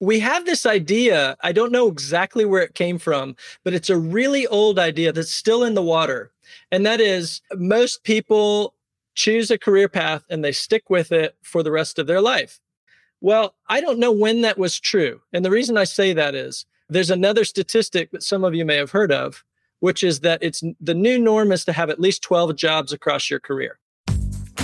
we have this idea. I don't know exactly where it came from, but it's a really old idea that's still in the water. And that is most people choose a career path and they stick with it for the rest of their life. Well, I don't know when that was true. And the reason I say that is there's another statistic that some of you may have heard of, which is that it's the new norm is to have at least 12 jobs across your career.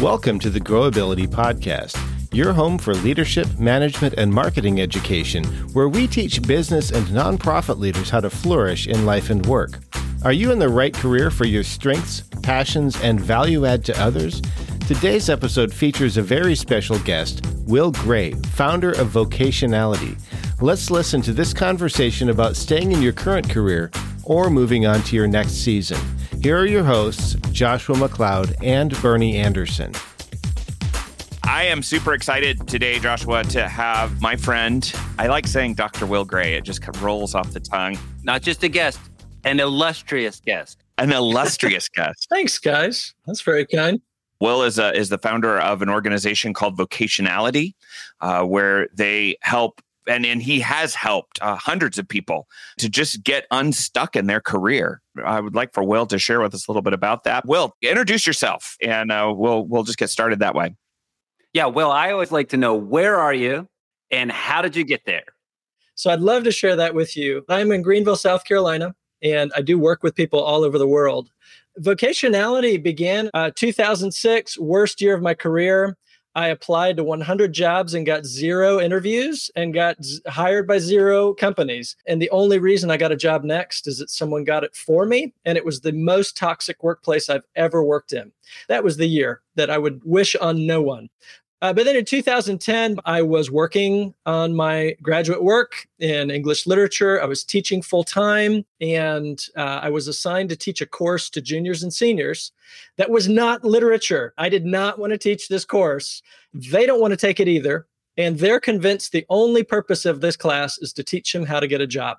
Welcome to the Growability Podcast your home for leadership, management, and marketing education, where we teach business and nonprofit leaders how to flourish in life and work. Are you in the right career for your strengths, passions, and value add to others? Today's episode features a very special guest, Will Gray, founder of Vocationality. Let's listen to this conversation about staying in your current career or moving on to your next season. Here are your hosts, Joshua McLeod and Bernie Anderson. I am super excited today, Joshua, to have my friend. I like saying Dr. Will Gray. It just rolls off the tongue. Not just a guest, an illustrious guest. An illustrious guest. Thanks, guys. That's very kind. Will is a, is the founder of an organization called Vocationality, uh, where they help and and he has helped uh, hundreds of people to just get unstuck in their career. I would like for Will to share with us a little bit about that. Will, introduce yourself, and uh, we'll we'll just get started that way. Yeah, well, I always like to know where are you and how did you get there? So I'd love to share that with you. I'm in Greenville, South Carolina, and I do work with people all over the world. Vocationality began uh, 2006, worst year of my career. I applied to 100 jobs and got zero interviews and got z- hired by zero companies. And the only reason I got a job next is that someone got it for me. And it was the most toxic workplace I've ever worked in. That was the year that I would wish on no one. Uh, but then in 2010, I was working on my graduate work in English literature. I was teaching full time, and uh, I was assigned to teach a course to juniors and seniors that was not literature. I did not want to teach this course. They don't want to take it either. And they're convinced the only purpose of this class is to teach them how to get a job.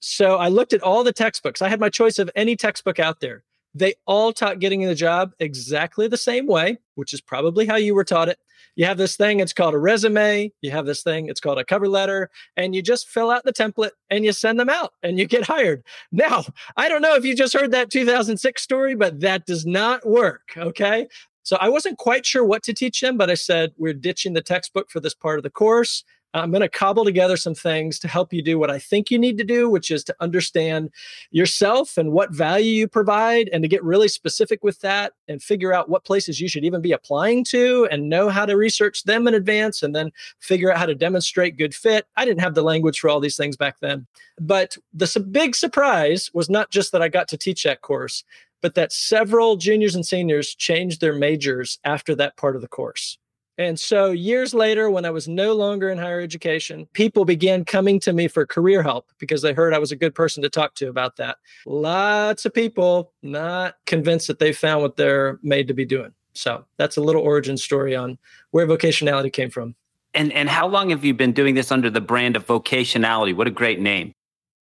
So I looked at all the textbooks. I had my choice of any textbook out there. They all taught getting the job exactly the same way, which is probably how you were taught it you have this thing, it's called a resume. You have this thing, it's called a cover letter, and you just fill out the template and you send them out and you get hired. Now, I don't know if you just heard that 2006 story, but that does not work. Okay. So I wasn't quite sure what to teach them, but I said, we're ditching the textbook for this part of the course. I'm going to cobble together some things to help you do what I think you need to do, which is to understand yourself and what value you provide, and to get really specific with that and figure out what places you should even be applying to and know how to research them in advance and then figure out how to demonstrate good fit. I didn't have the language for all these things back then. But the big surprise was not just that I got to teach that course, but that several juniors and seniors changed their majors after that part of the course. And so years later, when I was no longer in higher education, people began coming to me for career help because they heard I was a good person to talk to about that. Lots of people not convinced that they found what they're made to be doing. So that's a little origin story on where vocationality came from. And and how long have you been doing this under the brand of vocationality? What a great name.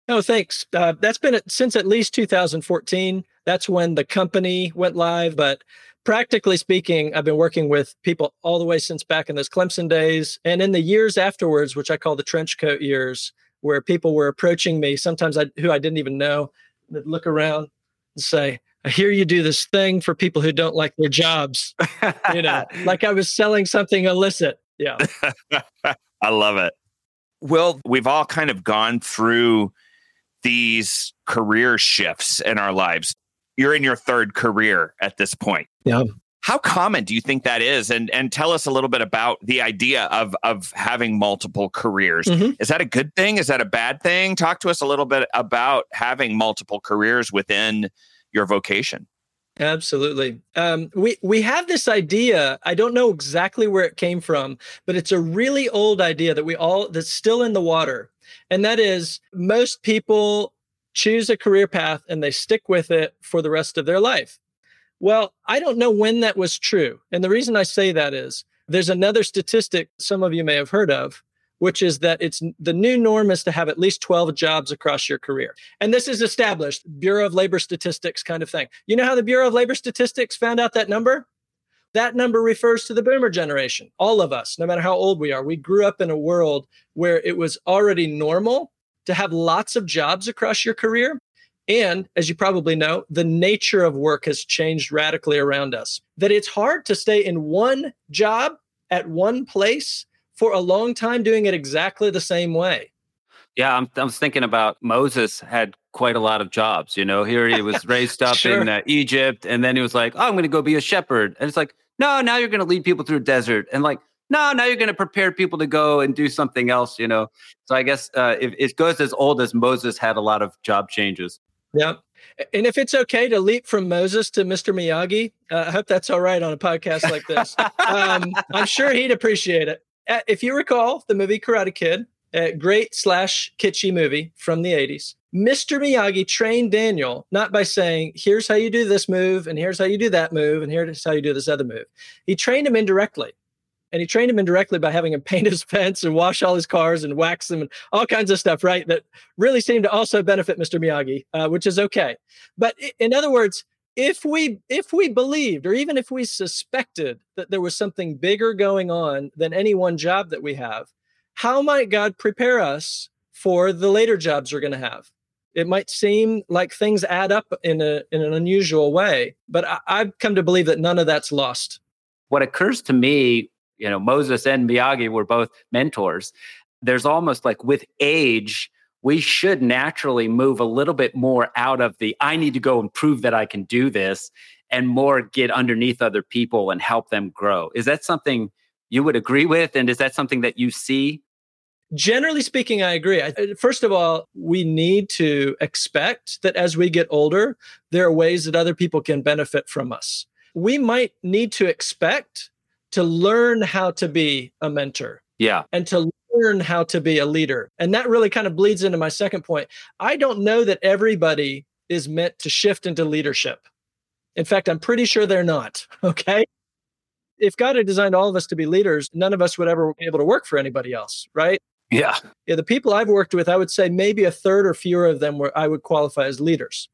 Oh, thanks. Uh, that's been since at least 2014. That's when the company went live, but practically speaking, I've been working with people all the way since back in those Clemson days. And in the years afterwards, which I call the trench coat years, where people were approaching me, sometimes I, who I didn't even know, they'd look around and say, I hear you do this thing for people who don't like their jobs. you know, like I was selling something illicit. Yeah. I love it. Well, we've all kind of gone through these career shifts in our lives you're in your third career at this point. Yeah. How common do you think that is? And and tell us a little bit about the idea of of having multiple careers. Mm-hmm. Is that a good thing? Is that a bad thing? Talk to us a little bit about having multiple careers within your vocation. Absolutely. Um, we we have this idea. I don't know exactly where it came from, but it's a really old idea that we all that's still in the water, and that is most people choose a career path and they stick with it for the rest of their life. Well, I don't know when that was true. And the reason I say that is there's another statistic some of you may have heard of, which is that it's the new norm is to have at least 12 jobs across your career. And this is established, Bureau of Labor Statistics kind of thing. You know how the Bureau of Labor Statistics found out that number? That number refers to the boomer generation. All of us, no matter how old we are, we grew up in a world where it was already normal to have lots of jobs across your career. And as you probably know, the nature of work has changed radically around us. That it's hard to stay in one job at one place for a long time doing it exactly the same way. Yeah, I'm, I was thinking about Moses had quite a lot of jobs. You know, here he was raised up sure. in uh, Egypt, and then he was like, "Oh, I'm going to go be a shepherd," and it's like, "No, now you're going to lead people through a desert," and like, "No, now you're going to prepare people to go and do something else." You know, so I guess uh, if it goes as old as Moses had a lot of job changes. Yeah. And if it's okay to leap from Moses to Mr. Miyagi, uh, I hope that's all right on a podcast like this. um, I'm sure he'd appreciate it. Uh, if you recall the movie Karate Kid, a great slash kitschy movie from the 80s. Mr. Miyagi trained Daniel not by saying, here's how you do this move, and here's how you do that move, and here's how you do this other move. He trained him indirectly. And he trained him indirectly by having him paint his fence and wash all his cars and wax them and all kinds of stuff, right? That really seemed to also benefit Mr. Miyagi, uh, which is okay. But in other words, if we if we believed or even if we suspected that there was something bigger going on than any one job that we have how might God prepare us for the later jobs we're going to have? It might seem like things add up in a in an unusual way, but I, I've come to believe that none of that's lost. What occurs to me, you know, Moses and Miyagi were both mentors. There's almost like with age, we should naturally move a little bit more out of the I need to go and prove that I can do this and more get underneath other people and help them grow. Is that something you would agree with? And is that something that you see? Generally speaking, I agree. Uh, first of all, we need to expect that as we get older, there are ways that other people can benefit from us. We might need to expect to learn how to be a mentor. Yeah. And to learn how to be a leader. And that really kind of bleeds into my second point. I don't know that everybody is meant to shift into leadership. In fact, I'm pretty sure they're not. Okay if God had designed all of us to be leaders, none of us would ever be able to work for anybody else, right? Yeah. Yeah. The people I've worked with, I would say maybe a third or fewer of them were I would qualify as leaders.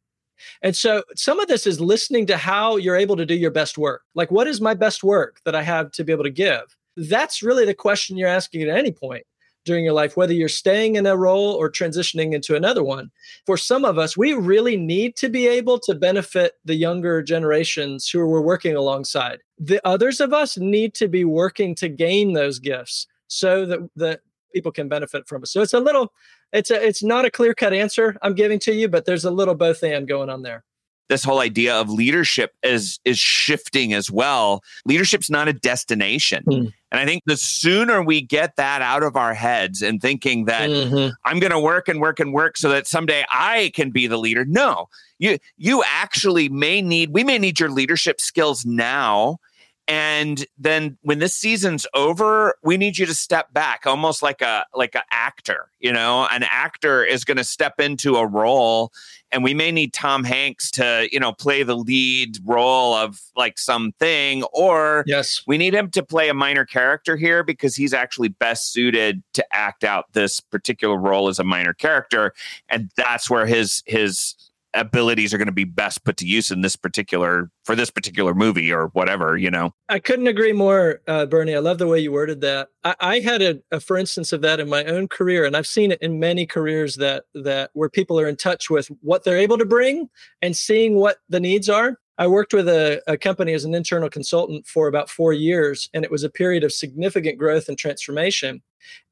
And so some of this is listening to how you're able to do your best work. Like, what is my best work that I have to be able to give? That's really the question you're asking at any point during your life, whether you're staying in a role or transitioning into another one. For some of us, we really need to be able to benefit the younger generations who we're working alongside. The others of us need to be working to gain those gifts so that, the people can benefit from us. So it's a little, it's a, it's not a clear cut answer I'm giving to you, but there's a little both and going on there this whole idea of leadership is is shifting as well. Leadership's not a destination. Mm. And I think the sooner we get that out of our heads and thinking that mm-hmm. I'm going to work and work and work so that someday I can be the leader. No. You you actually may need we may need your leadership skills now and then when this season's over we need you to step back almost like a like an actor you know? An actor is going to step into a role and we may need tom hanks to you know play the lead role of like something or yes. we need him to play a minor character here because he's actually best suited to act out this particular role as a minor character and that's where his his abilities are going to be best put to use in this particular for this particular movie or whatever you know? I couldn't agree more uh, bernie. I love the way you worded that. I, I had a, a, for instance of that in my own career and i've seen it in many careers that that where people are in touch with what they're able to bring and seeing what the needs are. I worked with a, a company as an internal consultant for about four years and it was a period of significant growth and transformation.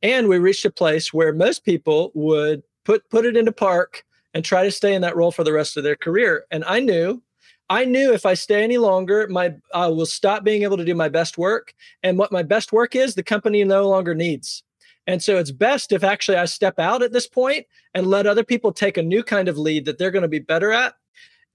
And we reached a place where most people would put put it into park and try to stay in that role for the rest of their career. And I knew, I knew if I stay any longer, my I will stop being able to do my best work. And what my best work is, the company no longer needs. And so it's best if actually I step out at this point and let other people take a new kind of lead that they're going to be better at.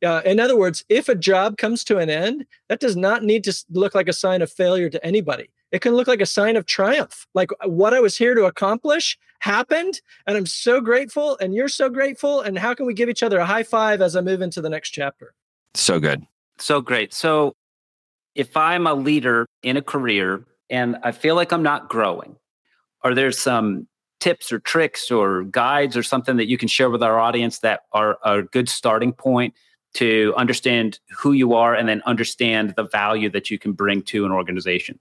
Uh, in other words, if a job comes to an end, that does not need to look like a sign of failure to anybody. It can look like a sign of triumph. Like uh, what I was here to accomplish happened. And I'm so grateful. And you're so grateful. And how can we give each other a high five as I move into the next chapter? So good. So great. So if I'm a leader in a career and I feel like I'm not growing, are there some tips or tricks or guides or something that you can share with our audience that are a good starting point to understand who you are and then understand the value that you can bring to an organization?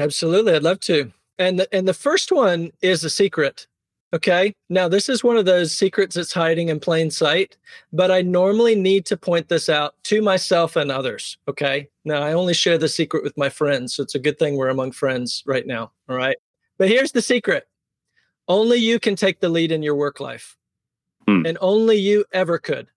Absolutely, I'd love to. And the, and the first one is a secret. Okay. Now, this is one of those secrets that's hiding in plain sight, but I normally need to point this out to myself and others. Okay. Now, I only share the secret with my friends. So it's a good thing we're among friends right now. All right. But here's the secret only you can take the lead in your work life, hmm. and only you ever could.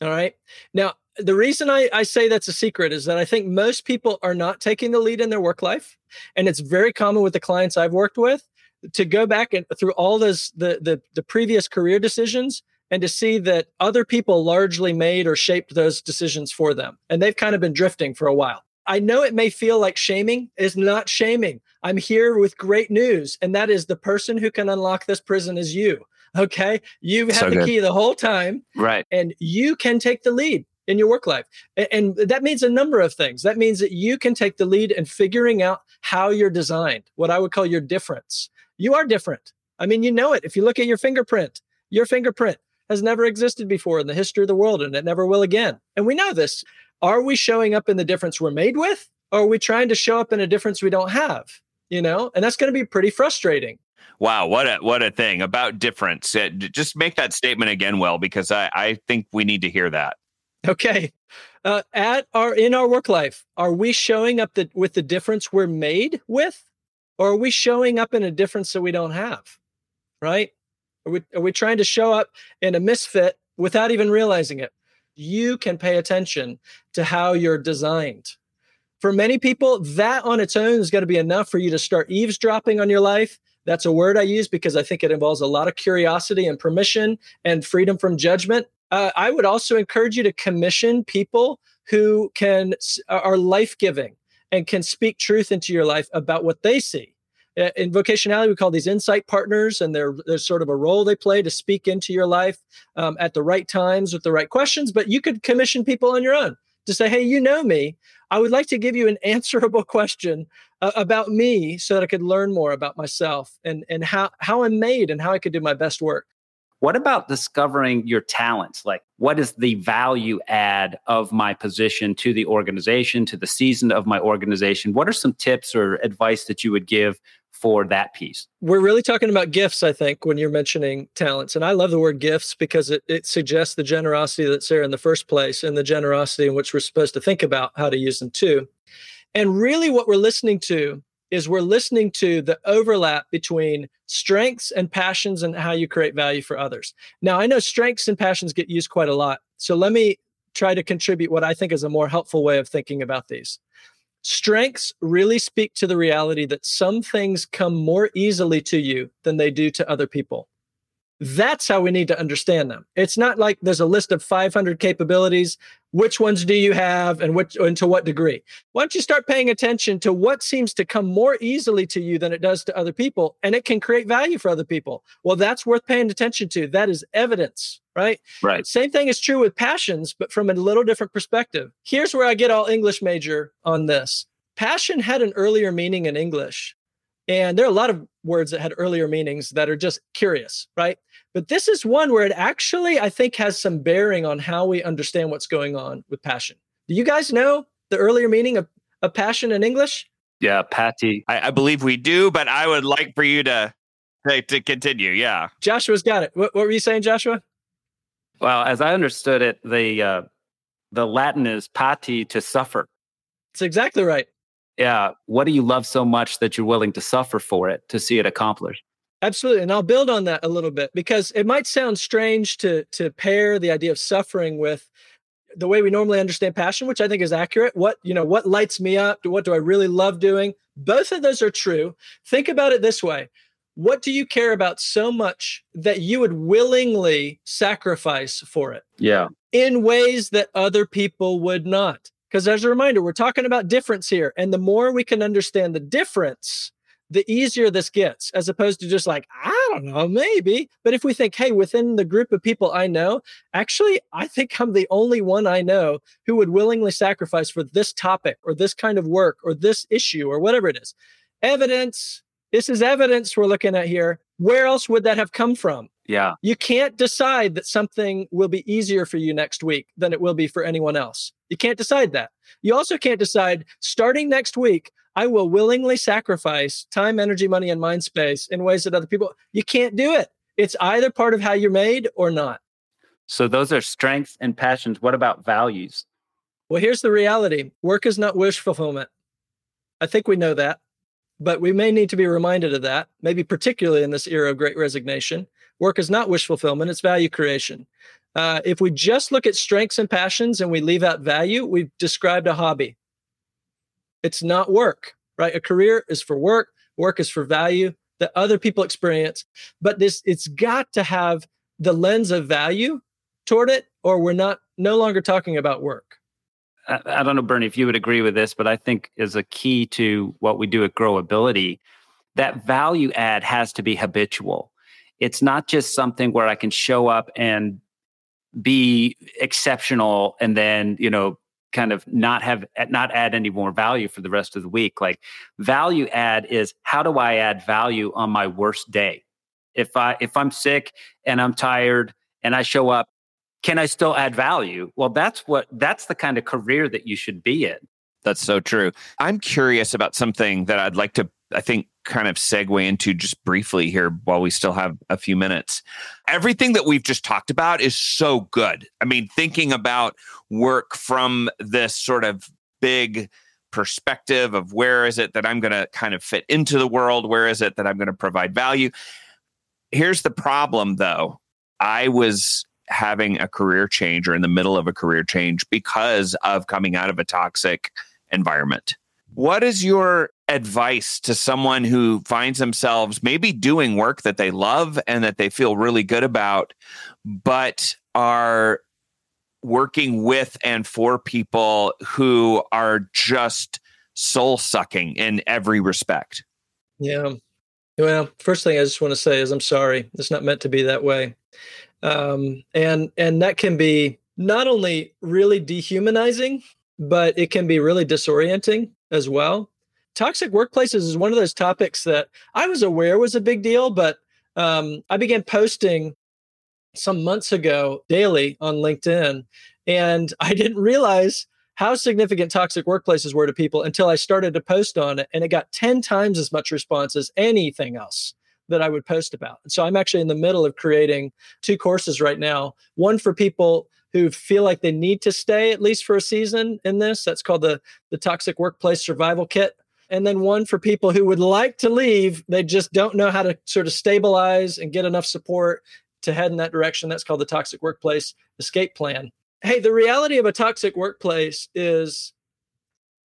All right. Now, the reason I, I say that's a secret is that I think most people are not taking the lead in their work life. And it's very common with the clients I've worked with to go back and through all those the, the the previous career decisions and to see that other people largely made or shaped those decisions for them and they've kind of been drifting for a while. I know it may feel like shaming. Is not shaming. I'm here with great news and that is the person who can unlock this prison is you okay? You've had so the good. key the whole time right. and you can take the lead in your work life and, that means a number of things that means that you can take the lead in figuring out how you're designed what i would call your difference you are different. I mean, you know it. If you look at your fingerprint, your fingerprint has never existed before in the history of the world and it never will again. And we know this. Are we showing up in the difference we're made with? Or are we trying to show up in a difference we don't have? You know, and that's going to be pretty frustrating. Wow, what a what a thing about difference. Uh, just make that statement again, well, because I, I think we need to hear that. Okay, uh, at our in our work life, are we showing up the, with the difference we're made with, or are we showing up in a difference that we don't have? Right? Are we, are we trying to show up in a misfit without even realizing it? You can pay attention to how you're designed. For many people, that on its own is going to be enough for you to start eavesdropping on your life. That's a word I use because I think it involves a lot of curiosity and permission and freedom from judgment. Uh, I would also encourage you to commission people who can are life giving and can speak truth into your life about what they see. In vocationality, we call these insight partners, and they're, there's sort of a role they play to speak into your life um, at the right times with the right questions. But you could commission people on your own to say, hey, you know me. I would like to give you an answerable question uh, about me so that I could learn more about myself and, and how, how I'm made and how I could do my best work. What about discovering your talents? Like, what is the value add of my position to the organization, to the season of my organization? What are some tips or advice that you would give for that piece? We're really talking about gifts, I think, when you're mentioning talents. And I love the word gifts because it, it suggests the generosity that's there in the first place and the generosity in which we're supposed to think about how to use them too. And really, what we're listening to is we're listening to the overlap between strengths and passions and how you create value for others. Now, I know strengths and passions get used quite a lot. So let me try to contribute what I think is a more helpful way of thinking about these. Strengths really speak to the reality that some things come more easily to you than they do to other people. That's how we need to understand them. It's not like there's a list of 500 capabilities. Which ones do you have and which and to what degree? Why don't you start paying attention to what seems to come more easily to you than it does to other people and it can create value for other people? Well, that's worth paying attention to. That is evidence, right? Right. Same thing is true with passions, but from a little different perspective. Here's where I get all English major on this. Passion had an earlier meaning in English and there are a lot of words that had earlier meanings that are just curious, right? But this is one where it actually, I think, has some bearing on how we understand what's going on with passion. Do you guys know the earlier meaning of, of passion in English? Yeah, Patty. I, I believe we do, but I would like for you to to, to continue. Yeah, Joshua's got it. What, what, were you saying, Joshua? Well, as I understood it, the uh, the Latin is pati to suffer. It's exactly right yeah, what do you love so much that you're willing to suffer for it to see it accomplished? Absolutely. And I'll build on that a little bit because it might sound strange to to pair the idea of suffering with the way we normally understand passion, which I think is accurate. What, you know, what lights me up? What do I really love doing? Both of those are true. Think about it this way. What do you care about so much that you would willingly sacrifice for it? Yeah. In ways that other people would not. Because as a reminder, we're talking about difference here. And the more we can understand the difference, the easier this gets, as opposed to just like, I don't know, maybe. But if we think, hey, within the group of people I know, actually, I think I'm the only one I know who would willingly sacrifice for this topic or this kind of work or this issue or whatever it is. Evidence. This is evidence we're looking at here. Where else would that have come from? Yeah. You can't decide that something will be easier for you next week than it will be for anyone else. You can't decide that. You also can't decide starting next week, I will willingly sacrifice time, energy, money, and mind space in ways that other people, you can't do it. It's either part of how you're made or not. So those are strengths and passions. What about values? Well, here's the reality work is not wish fulfillment. I think we know that, but we may need to be reminded of that, maybe particularly in this era of great resignation. Work is not wish fulfillment, it's value creation. Uh, if we just look at strengths and passions and we leave out value, we've described a hobby. It's not work, right? A career is for work, work is for value that other people experience. But this it's got to have the lens of value toward it, or we're not no longer talking about work. I, I don't know, Bernie, if you would agree with this, but I think is a key to what we do at Growability. That value add has to be habitual. It's not just something where I can show up and be exceptional and then, you know, kind of not have not add any more value for the rest of the week. Like value add is how do I add value on my worst day? If I if I'm sick and I'm tired and I show up, can I still add value? Well, that's what that's the kind of career that you should be in. That's so true. I'm curious about something that I'd like to I think kind of segue into just briefly here while we still have a few minutes. Everything that we've just talked about is so good. I mean, thinking about work from this sort of big perspective of where is it that I'm going to kind of fit into the world? Where is it that I'm going to provide value? Here's the problem though. I was having a career change or in the middle of a career change because of coming out of a toxic environment. What is your advice to someone who finds themselves maybe doing work that they love and that they feel really good about, but are working with and for people who are just soul sucking in every respect? Yeah. Well, first thing I just want to say is I'm sorry. It's not meant to be that way. Um, and and that can be not only really dehumanizing, but it can be really disorienting as well toxic workplaces is one of those topics that I was aware was a big deal, but um, I began posting some months ago daily on LinkedIn, and I didn't realize how significant toxic workplaces were to people until I started to post on it, and it got 10 times as much response as anything else that I would post about. So I'm actually in the middle of creating two courses right now one for people who feel like they need to stay at least for a season in this. That's called the, the Toxic Workplace Survival Kit. And then one for people who would like to leave they just don't know how to sort of stabilize and get enough support to head in that direction. That's called the toxic workplace escape plan. Hey the reality of a toxic workplace is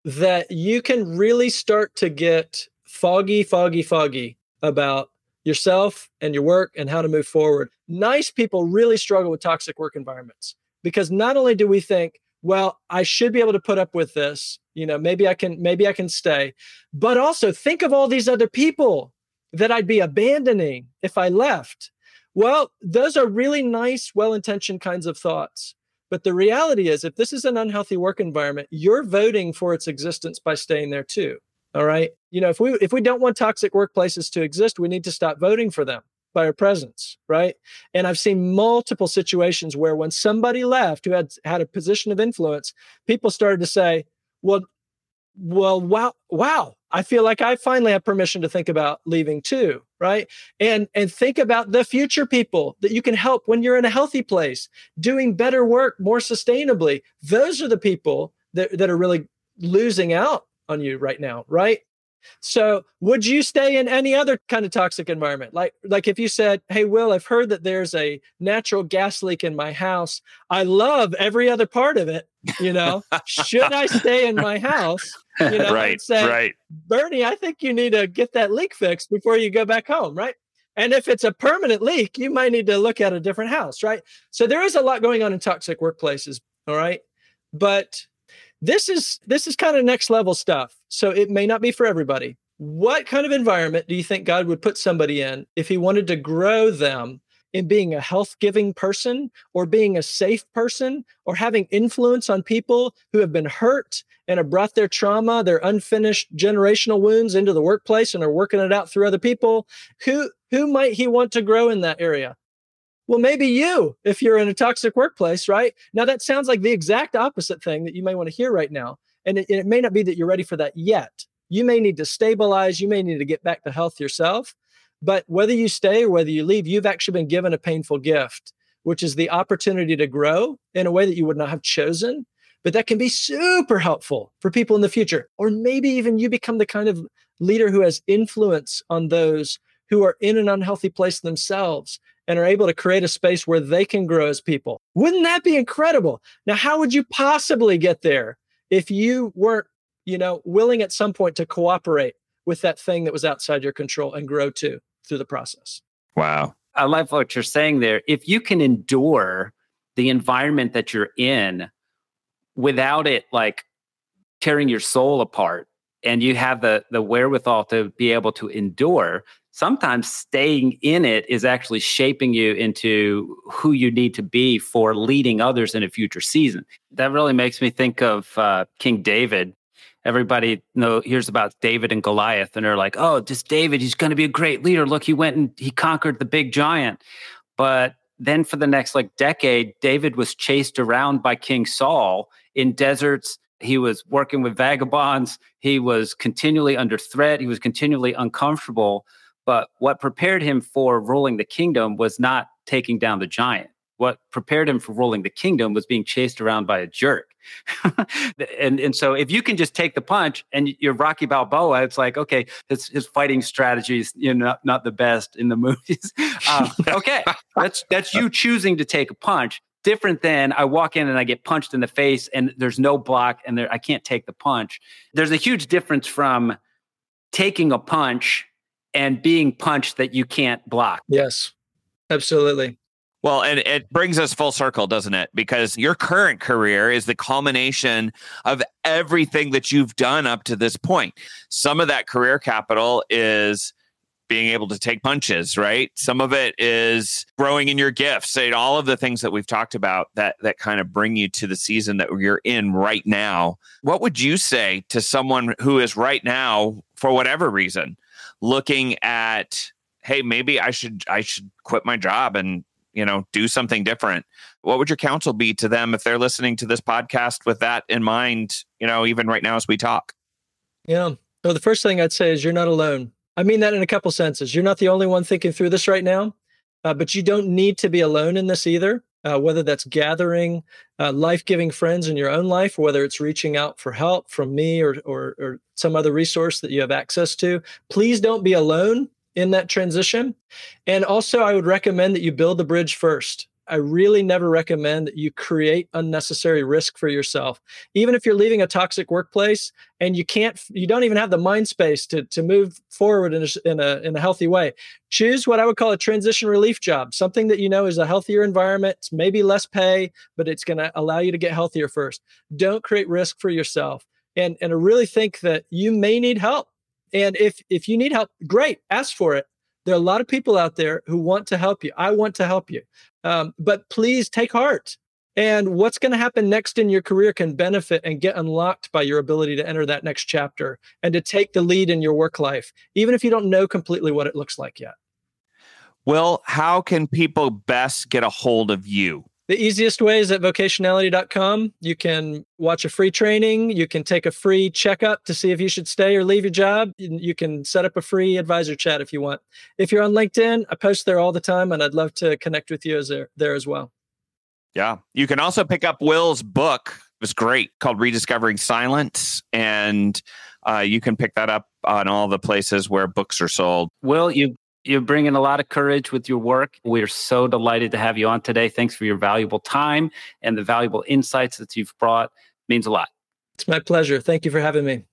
that you can really start to get foggy foggy foggy about yourself and your work and how to move forward. Nice people really struggle with toxic work environments because not only do we think well i should be able to put up with this you know maybe i can maybe i can stay but also think of all these other people that i'd be abandoning if i left. Well those are really nice well-intentioned kinds of thoughts but the reality is if this is an unhealthy work environment you're voting for its existence by staying there too all right? You know if we if we don't want toxic workplaces to exist we need to stop voting for them by our presence, right? And I've seen multiple situations where when somebody left who had had a position of influence, people started to say, "Well, well, wow, wow, I feel like I finally have permission to think about leaving too, right? And and think about the future people that you can help when you're in a healthy place, doing better work more sustainably. Those are the people that, that are really losing out on you right now, right? So, would you stay in any other kind of toxic environment? Like like if you said, "Hey Will, I've heard that there's a natural gas leak in my house. I love every other part of it, you know. Should I stay in my house?" You know, right, say, right. Bernie, I think you need to get that leak fixed before you go back home, right? And if it's a permanent leak, you might need to look at a different house, right? So there is a lot going on in toxic workplaces, all right? But this is this is kind of next level stuff. So it may not be for everybody. What kind of environment do you think God would put somebody in if he wanted to grow them in being a health giving person or being a safe person or having influence on people who have been hurt and have brought their trauma, their unfinished generational wounds into the workplace and are working it out through other people? Who who might he want to grow in that area? Well, maybe you, if you're in a toxic workplace, right? Now, that sounds like the exact opposite thing that you may want to hear right now. And it, it may not be that you're ready for that yet. You may need to stabilize, you may need to get back to health yourself. But whether you stay or whether you leave, you've actually been given a painful gift, which is the opportunity to grow in a way that you would not have chosen. But that can be super helpful for people in the future. Or maybe even you become the kind of leader who has influence on those who are in an unhealthy place themselves and are able to create a space where they can grow as people. Wouldn't that be incredible? Now, how would you possibly get there if you weren't, you know, willing at some point to cooperate with that thing that was outside your control and grow too through the process? Wow. I love what you're saying there. If you can endure the environment that you're in without it like tearing your soul apart and you have the the wherewithal to be able to endure sometimes staying in it is actually shaping you into who you need to be for leading others in a future season. That really makes me think of uh, King David. Everybody know hears about David and Goliath, and they're like, "Oh, just David, he's going to be a great leader. Look, he went and he conquered the big giant." But then, for the next like decade, David was chased around by King Saul in deserts he was working with vagabonds. He was continually under threat. He was continually uncomfortable. But what prepared him for ruling the kingdom was not taking down the giant. What prepared him for ruling the kingdom was being chased around by a jerk. and and so if you can just take the punch and you're Rocky Balboa, it's like okay, his his fighting strategies you know not, not the best in the movies. Uh, okay, that's that's you choosing to take a punch. Different than I walk in and I get punched in the face and there's no block and there I can't take the punch. There's a huge difference from taking a punch and being punched that you can't block. Yes, absolutely. Well, and it brings us full circle, doesn't it? Because your current career is the culmination of everything that you've done up to this point. Some of that career capital is being able to take punches, right? Some of it is growing in your gifts, and all of the things that we've talked about that that kind of bring you to the season that you're in right now. What would you say to someone who is right now, for whatever reason, looking at hey maybe i should i should quit my job and you know do something different. What would your counsel be to them if they're listening to this podcast with that in mind you know even right now as we talk? Yeah. So the first thing i'd say is you're not alone. I mean that in a couple senses. You're not the only one thinking through this right now uh, but you don't need to be alone in this either uh, whether that's gathering uh, life-giving friends in your own life, whether it's reaching out for help from me or, or, or some other resource that you have access to. Please don't be alone in that transition. And also, I would recommend that you build the bridge first. I really never recommend that you create unnecessary risk for yourself. Even if you're leaving a toxic workplace and you can't, you don't even have the mind space to, to move forward in a, in, a, in a healthy way. Choose what I would call a transition relief job, something that you know is a healthier environment. It's maybe less pay, but it's going to allow you to get healthier first. Don't create risk for yourself. And, and I really think that you may need help. And if, if you need help, great, ask for it there are a lot of people out there who want to help you. I want to help you. Um, but please take heart. And what's going to happen next in your career can benefit and get unlocked by your ability to enter that next chapter and to take the lead in your work life, even if you don't know completely what it looks like yet. Well, how can people best get a hold of you? The easiest way is at vocationality.com. You can watch a free training. You can take a free checkup to see if you should stay or leave your job. You can set up a free advisor chat if you want. If you're on LinkedIn, I post there all the time and I'd love to connect with you as there, there as well. Yeah. You can also pick up Will's book. It was great called Rediscovering Silence. And uh, you can pick that up on all the places where books are sold. Will, you you're bringing a lot of courage with your work. We're so delighted to have you on today. Thanks for your valuable time and the valuable insights that you've brought. It means a lot. It's my pleasure. Thank you for having me.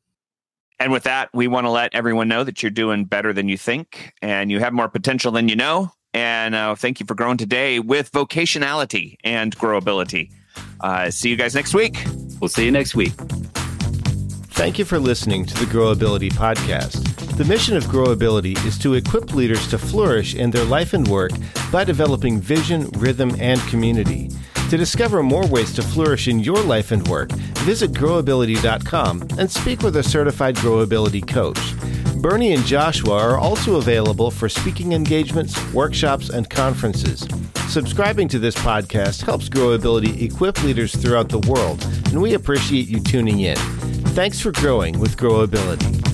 And with that, we want to let everyone know that you're doing better than you think and you have more potential than you know. And uh, thank you for growing today with vocationality and growability. Uh, see you guys next week. We'll see you next week. Thank you for listening to the Growability Podcast. The mission of Growability is to equip leaders to flourish in their life and work by developing vision, rhythm, and community. To discover more ways to flourish in your life and work, visit growability.com and speak with a certified growability coach. Bernie and Joshua are also available for speaking engagements, workshops, and conferences. Subscribing to this podcast helps Growability equip leaders throughout the world, and we appreciate you tuning in. Thanks for growing with Growability.